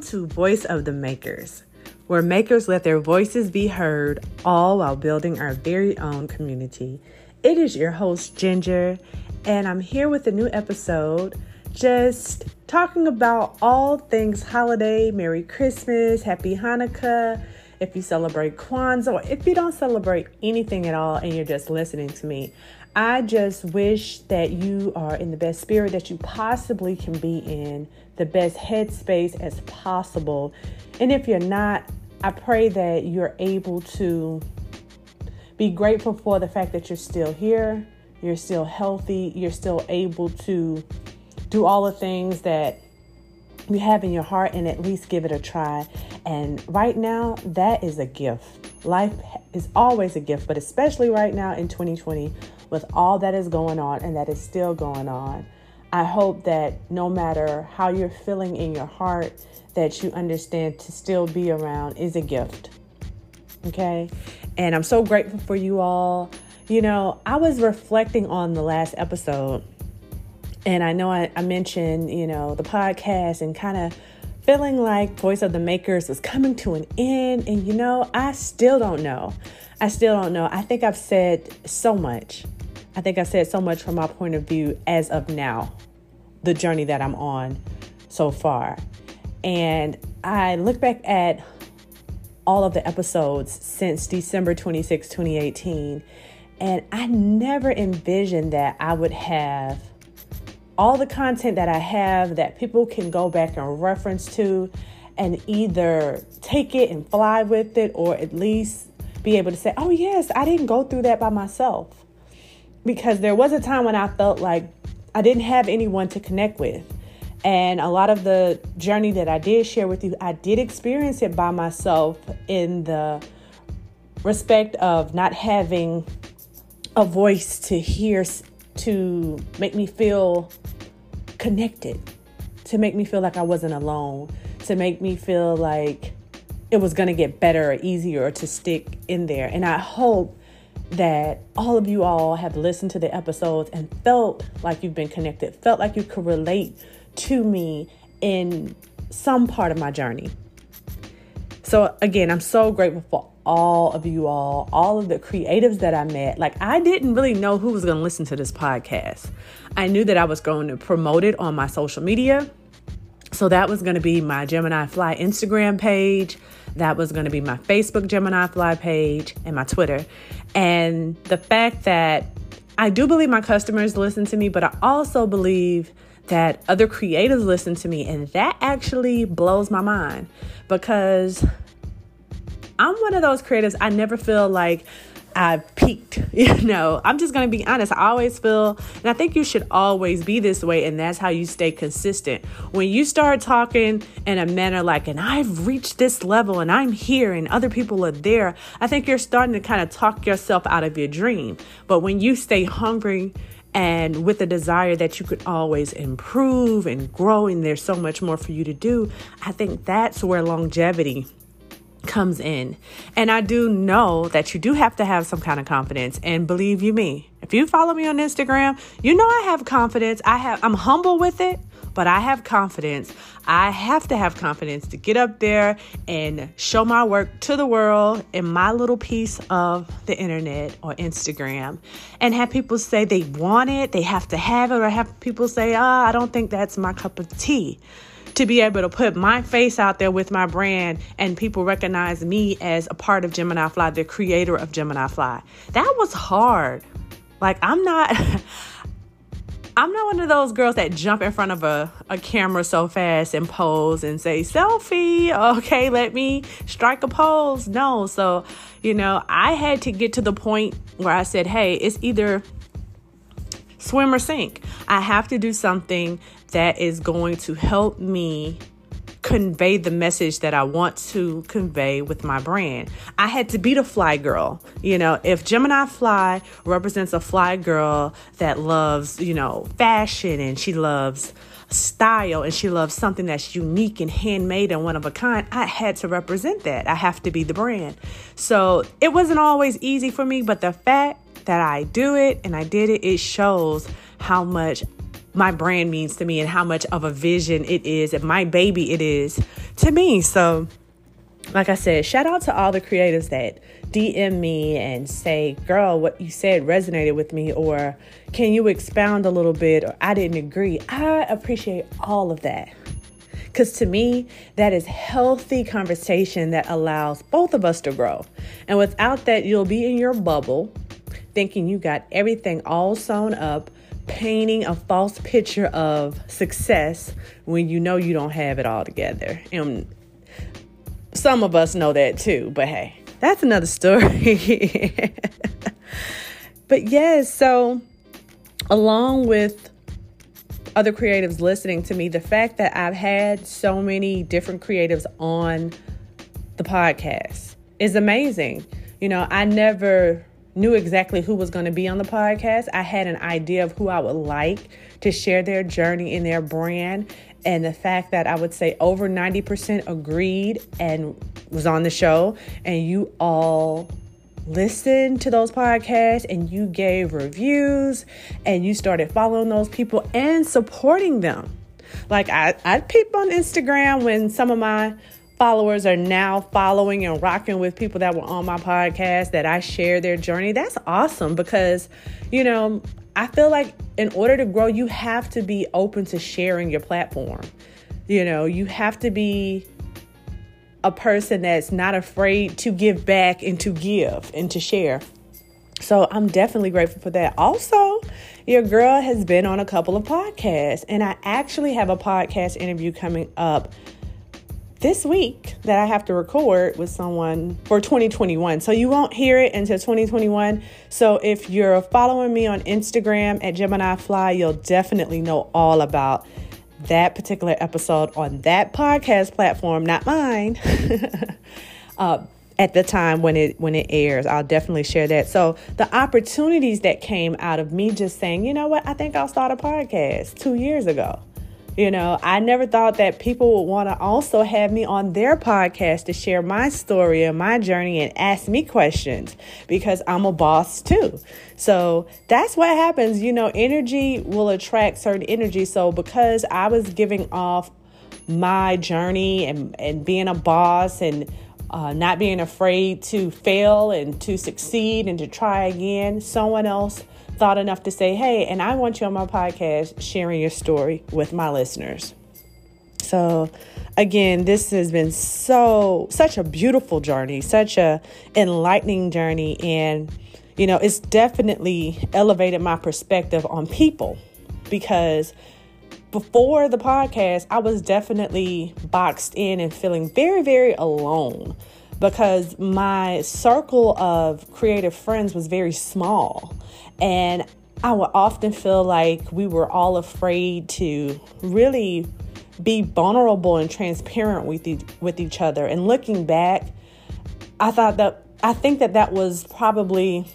To Voice of the Makers, where makers let their voices be heard, all while building our very own community. It is your host, Ginger, and I'm here with a new episode just talking about all things holiday, Merry Christmas, Happy Hanukkah. If you celebrate Kwanzaa, or if you don't celebrate anything at all and you're just listening to me, I just wish that you are in the best spirit that you possibly can be in, the best headspace as possible. And if you're not, I pray that you're able to be grateful for the fact that you're still here, you're still healthy, you're still able to do all the things that you have in your heart and at least give it a try. And right now, that is a gift. Life is always a gift, but especially right now in 2020 with all that is going on and that is still going on. I hope that no matter how you're feeling in your heart, that you understand to still be around is a gift. Okay? And I'm so grateful for you all. You know, I was reflecting on the last episode, and I know I, I mentioned, you know, the podcast and kind of feeling like Voice of the Makers was coming to an end. And, you know, I still don't know. I still don't know. I think I've said so much. I think I said so much from my point of view as of now, the journey that I'm on so far. And I look back at all of the episodes since December 26, 2018, and I never envisioned that I would have all the content that I have that people can go back and reference to and either take it and fly with it or at least be able to say, oh, yes, I didn't go through that by myself because there was a time when I felt like I didn't have anyone to connect with. And a lot of the journey that I did share with you, I did experience it by myself in the respect of not having a voice to hear to make me feel connected, to make me feel like I wasn't alone, to make me feel like it was going to get better or easier to stick in there. And I hope that all of you all have listened to the episodes and felt like you've been connected, felt like you could relate to me in some part of my journey. So, again, I'm so grateful for all of you all, all of the creatives that I met. Like, I didn't really know who was going to listen to this podcast. I knew that I was going to promote it on my social media. So, that was going to be my Gemini Fly Instagram page. That was going to be my Facebook Gemini Fly page and my Twitter. And the fact that I do believe my customers listen to me, but I also believe that other creators listen to me. And that actually blows my mind because I'm one of those creators, I never feel like I've peaked. You know, I'm just going to be honest. I always feel, and I think you should always be this way, and that's how you stay consistent. When you start talking in a manner like, and I've reached this level and I'm here and other people are there, I think you're starting to kind of talk yourself out of your dream. But when you stay hungry, and with the desire that you could always improve and grow, and there's so much more for you to do, I think that's where longevity comes in. And I do know that you do have to have some kind of confidence. And believe you me, if you follow me on Instagram, you know I have confidence. I have I'm humble with it, but I have confidence. I have to have confidence to get up there and show my work to the world in my little piece of the internet or Instagram and have people say they want it, they have to have it, or have people say, oh, I don't think that's my cup of tea to be able to put my face out there with my brand and people recognize me as a part of Gemini Fly, the creator of Gemini Fly. That was hard. Like, I'm not. I'm not one of those girls that jump in front of a, a camera so fast and pose and say, selfie, okay, let me strike a pose. No. So, you know, I had to get to the point where I said, hey, it's either swim or sink. I have to do something that is going to help me convey the message that I want to convey with my brand. I had to be the fly girl. You know, if Gemini Fly represents a fly girl that loves, you know, fashion and she loves style and she loves something that's unique and handmade and one of a kind, I had to represent that. I have to be the brand. So it wasn't always easy for me, but the fact that I do it and I did it, it shows how much my brand means to me and how much of a vision it is and my baby it is to me. So, like I said, shout out to all the creatives that DM me and say, girl, what you said resonated with me, or can you expound a little bit, or I didn't agree. I appreciate all of that. Because to me, that is healthy conversation that allows both of us to grow. And without that, you'll be in your bubble thinking you got everything all sewn up, painting a false picture of success when you know you don't have it all together. And some of us know that too, but hey, that's another story. but yes, so along with other creatives listening to me, the fact that I've had so many different creatives on the podcast is amazing. You know, I never knew exactly who was going to be on the podcast. I had an idea of who I would like to share their journey in their brand. And the fact that I would say over 90% agreed and was on the show, and you all listened to those podcasts and you gave reviews and you started following those people and supporting them. Like I, I peep on Instagram when some of my followers are now following and rocking with people that were on my podcast that I share their journey. That's awesome because, you know, I feel like in order to grow, you have to be open to sharing your platform. You know, you have to be a person that's not afraid to give back and to give and to share. So I'm definitely grateful for that. Also, your girl has been on a couple of podcasts, and I actually have a podcast interview coming up this week that I have to record with someone for 2021. So you won't hear it until 2021. So if you're following me on Instagram at Gemini Fly, you'll definitely know all about that particular episode on that podcast platform, not mine. uh, at the time when it when it airs i'll definitely share that so the opportunities that came out of me just saying you know what i think i'll start a podcast two years ago you know, I never thought that people would want to also have me on their podcast to share my story and my journey and ask me questions because I'm a boss too. So that's what happens. You know, energy will attract certain energy. So because I was giving off my journey and, and being a boss and uh, not being afraid to fail and to succeed and to try again, someone else thought enough to say, hey, and I want you on my podcast sharing your story with my listeners. So, again, this has been so, such a beautiful journey, such a enlightening journey. And, you know, it's definitely elevated my perspective on people because before the podcast, I was definitely boxed in and feeling very, very alone because my circle of creative friends was very small. And I would often feel like we were all afraid to really be vulnerable and transparent with each, with each other. And looking back, I thought that I think that that was probably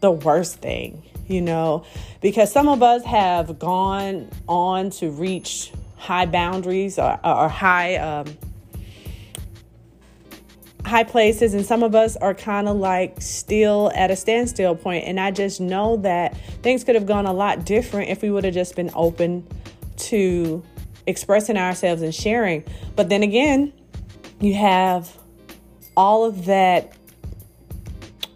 the worst thing, you know, because some of us have gone on to reach high boundaries or, or high um, high places and some of us are kind of like still at a standstill point and i just know that things could have gone a lot different if we would have just been open to expressing ourselves and sharing. But then again you have all of that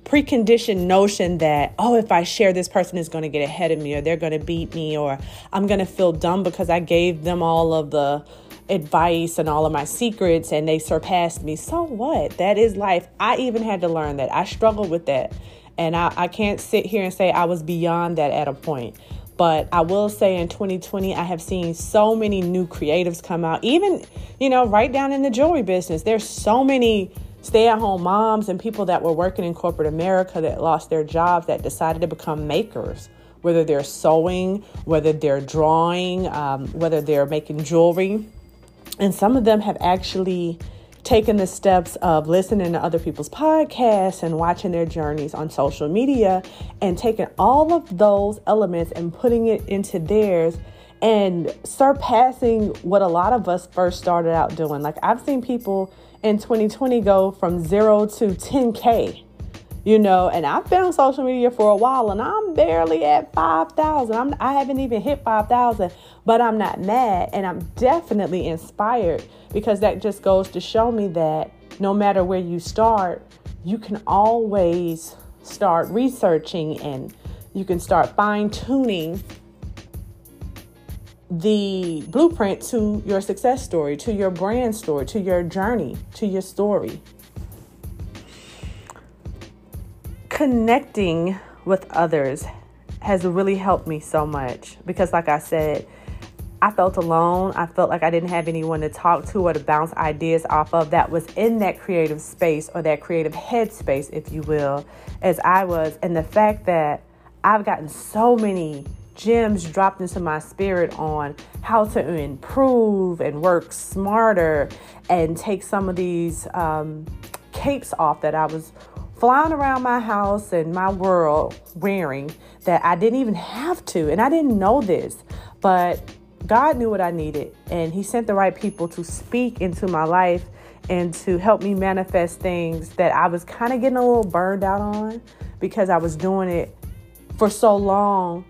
preconditioned notion that oh if i share this person is going to get ahead of me or they're going to beat me or i'm going to feel dumb because i gave them all of the advice and all of my secrets and they surpassed me. So what? That is life. I even had to learn that. I struggled with that. And I, I can't sit here and say I was beyond that at a point. But I will say in 2020, I have seen so many new creatives come out, even, you know, right down in the jewelry business. There's so many stay at home moms and people that were working in corporate America that lost their jobs that decided to become makers, whether they're sewing, whether they're drawing, um, whether they're making jewelry. And some of them have actually taken the steps of listening to other people's podcasts and watching their journeys on social media and taking all of those elements and putting it into theirs and surpassing what a lot of us first started out doing. Like I've seen people in 2020 go from zero to 10K, you know, and I've been on social media for a while and I'm barely at 5,000. I'm I haven't even hit 5,000, but I'm not mad and I'm definitely inspired because that just goes to show me that no matter where you start, you can always start researching and you can start fine tuning the blueprint to your success story, to your brand story, to your journey, to your story. Connecting with others has really helped me so much because, like I said, I felt alone. I felt like I didn't have anyone to talk to or to bounce ideas off of that was in that creative space or that creative headspace, if you will, as I was. And the fact that I've gotten so many gems dropped into my spirit on how to improve and work smarter and take some of these um, capes off that I was flying around my house and my world wearing that I didn't even have to. And I didn't know this, but God knew what I needed. And He sent the right people to speak into my life and to help me manifest things that I was kind of getting a little burned out on because I was doing it for so long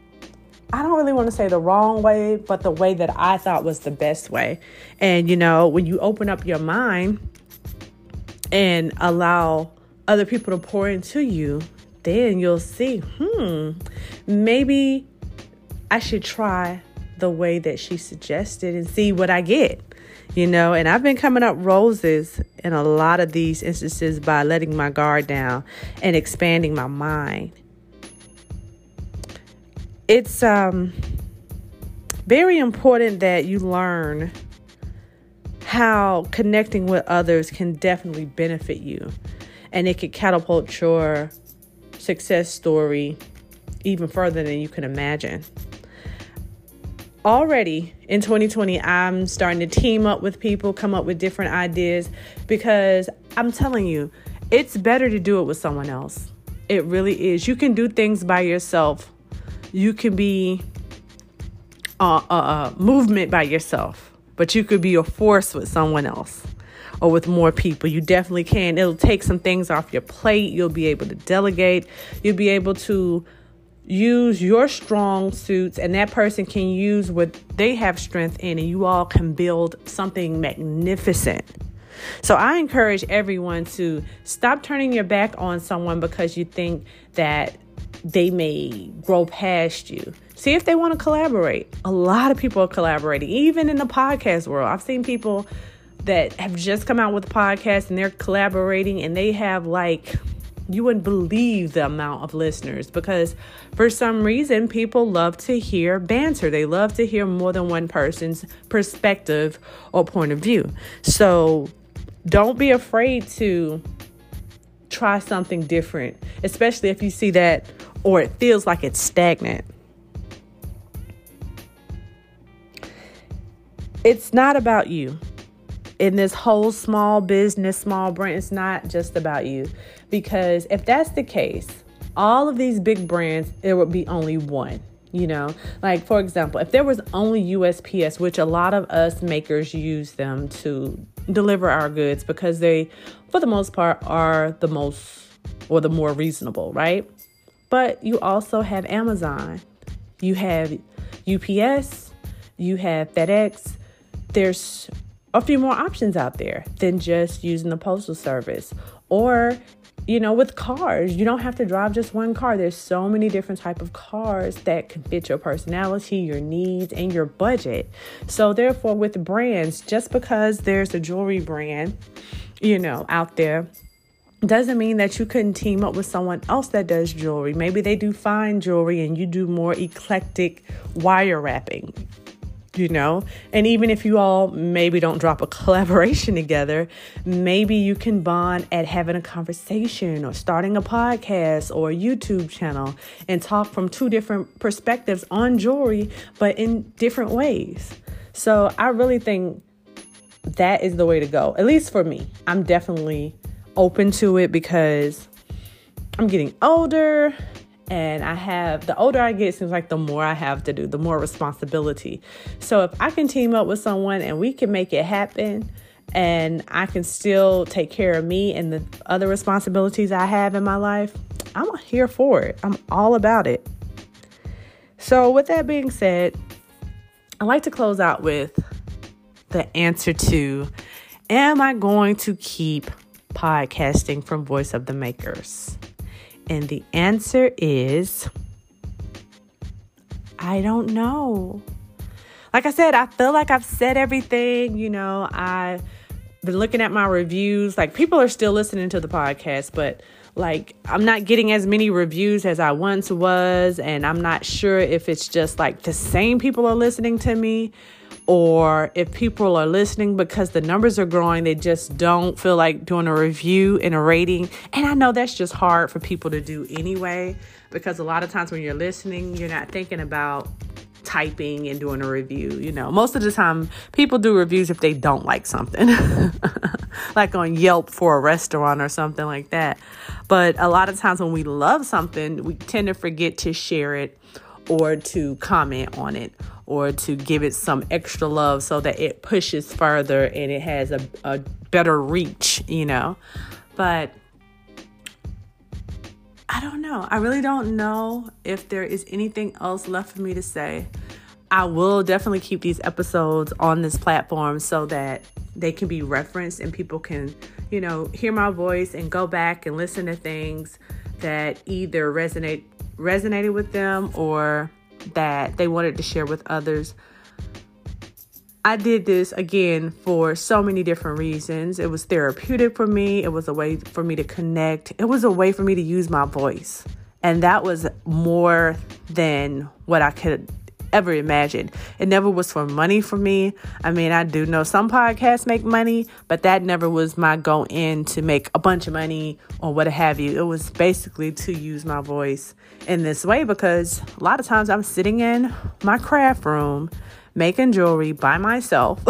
I don't really want to say the wrong way, but the way that I thought was the best way. And, you know, when you open up your mind and allow other people to pour into you, then you'll see, hmm, maybe I should try the way that she suggested and see what I get. You know, and I've been coming up roses in a lot of these instances by letting my guard down and expanding my mind it's um, very important that you learn how connecting with others can definitely benefit you and it could catapult your success story even further than you can imagine. Already in 2020, I'm starting to team up with people, come up with different ideas because I'm telling you, it's better to do it with someone else. It really is. You can do things by yourself you can be a, a, a movement by yourself, but you could be a force with someone else or with more people. You definitely can. It'll take some things off your plate. You'll be able to delegate. You'll be able to use your strong suits, and that person can use what they have strength in, and you all can build something magnificent. So I encourage everyone to stop turning your back on someone because you think that they may grow past you. See if they want to collaborate. A lot of people are collaborating, even in the podcast world. I've seen people that have just come out with a podcast and they're collaborating and they have like you wouldn't believe the amount of listeners because for some reason people love to hear banter. They love to hear more than one person's perspective or point of view. So don't be afraid to try something different, especially if you see that or it feels like it's stagnant. It's not about you. In this whole small business, small brand, it's not just about you. Because if that's the case, all of these big brands, there would be only one. You know, like for example, if there was only USPS, which a lot of us makers use them to deliver our goods because they, for the most part, are the most or the more reasonable, right? But you also have Amazon, you have UPS, you have FedEx. There's a few more options out there than just using the postal service. Or, you know, with cars, you don't have to drive just one car. There's so many different type of cars that can fit your personality, your needs, and your budget. So therefore, with brands, just because there's a jewelry brand, you know, out there doesn't mean that you couldn't team up with someone else that does jewelry. Maybe they do fine jewelry and you do more eclectic wire wrapping, you know? And even if you all maybe don't drop a collaboration together, maybe you can bond at having a conversation or starting a podcast or a YouTube channel and talk from two different perspectives on jewelry, but in different ways. So I really think that is the way to go, at least for me. I'm definitely open to it because I'm getting older and I have the older I get, seems like the more I have to do, the more responsibility. So if I can team up with someone and we can make it happen, and I can still take care of me and the other responsibilities I have in my life, I'm here for it. I'm all about it. So, with that being said, I like to close out with the answer to Am I going to keep podcasting from Voice of the Makers? And the answer is I don't know. Like I said, I feel like I've said everything. You know, I've been looking at my reviews. Like, people are still listening to the podcast, but like I'm not getting as many reviews as I once was, and I'm not sure if it's just like the same people are listening to me or if people are listening because the numbers are growing, they just don't feel like doing a review and a rating. And I know that's just hard for people to do anyway, because a lot of times when you're listening, you're not thinking about typing and doing a review. You know, most of the time people do reviews if they don't like something, like on Yelp for a restaurant or something like that. But a lot of times when we love something, we tend to forget to share it or to comment on it or to give it some extra love so that it pushes further and it has a, a better reach, you know. But I don't know. I really don't know if there is anything else left for me to say. I will definitely keep these episodes on this platform so that they can be referenced and people can, you know, hear my voice and go back and listen to things that either resonate resonated with them or that they wanted to share with others. I did this again for so many different reasons. It was therapeutic for me, it was a way for me to connect, it was a way for me to use my voice. And that was more than what I could ever imagined. It never was for money for me. I mean, I do know some podcasts make money, but that never was my go in to make a bunch of money or what have you. It was basically to use my voice in this way because a lot of times I'm sitting in my craft room making jewelry by myself,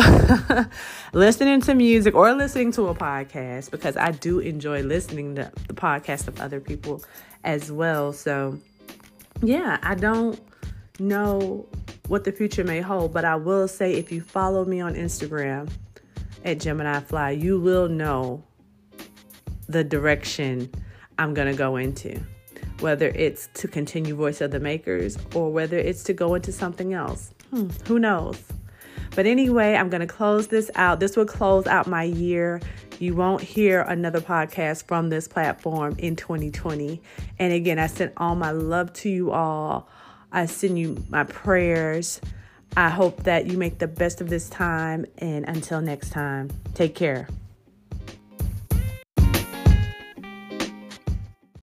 listening to music or listening to a podcast because I do enjoy listening to the podcast of other people as well. So, yeah, I don't know what the future may hold, but I will say if you follow me on Instagram at Gemini Fly, you will know the direction I'm going to go into. Whether it's to continue Voice of the Makers or whether it's to go into something else. Hmm, who knows? But anyway, I'm going to close this out. This will close out my year. You won't hear another podcast from this platform in 2020. And again, I send all my love to you all. I send you my prayers. I hope that you make the best of this time. And until next time, take care.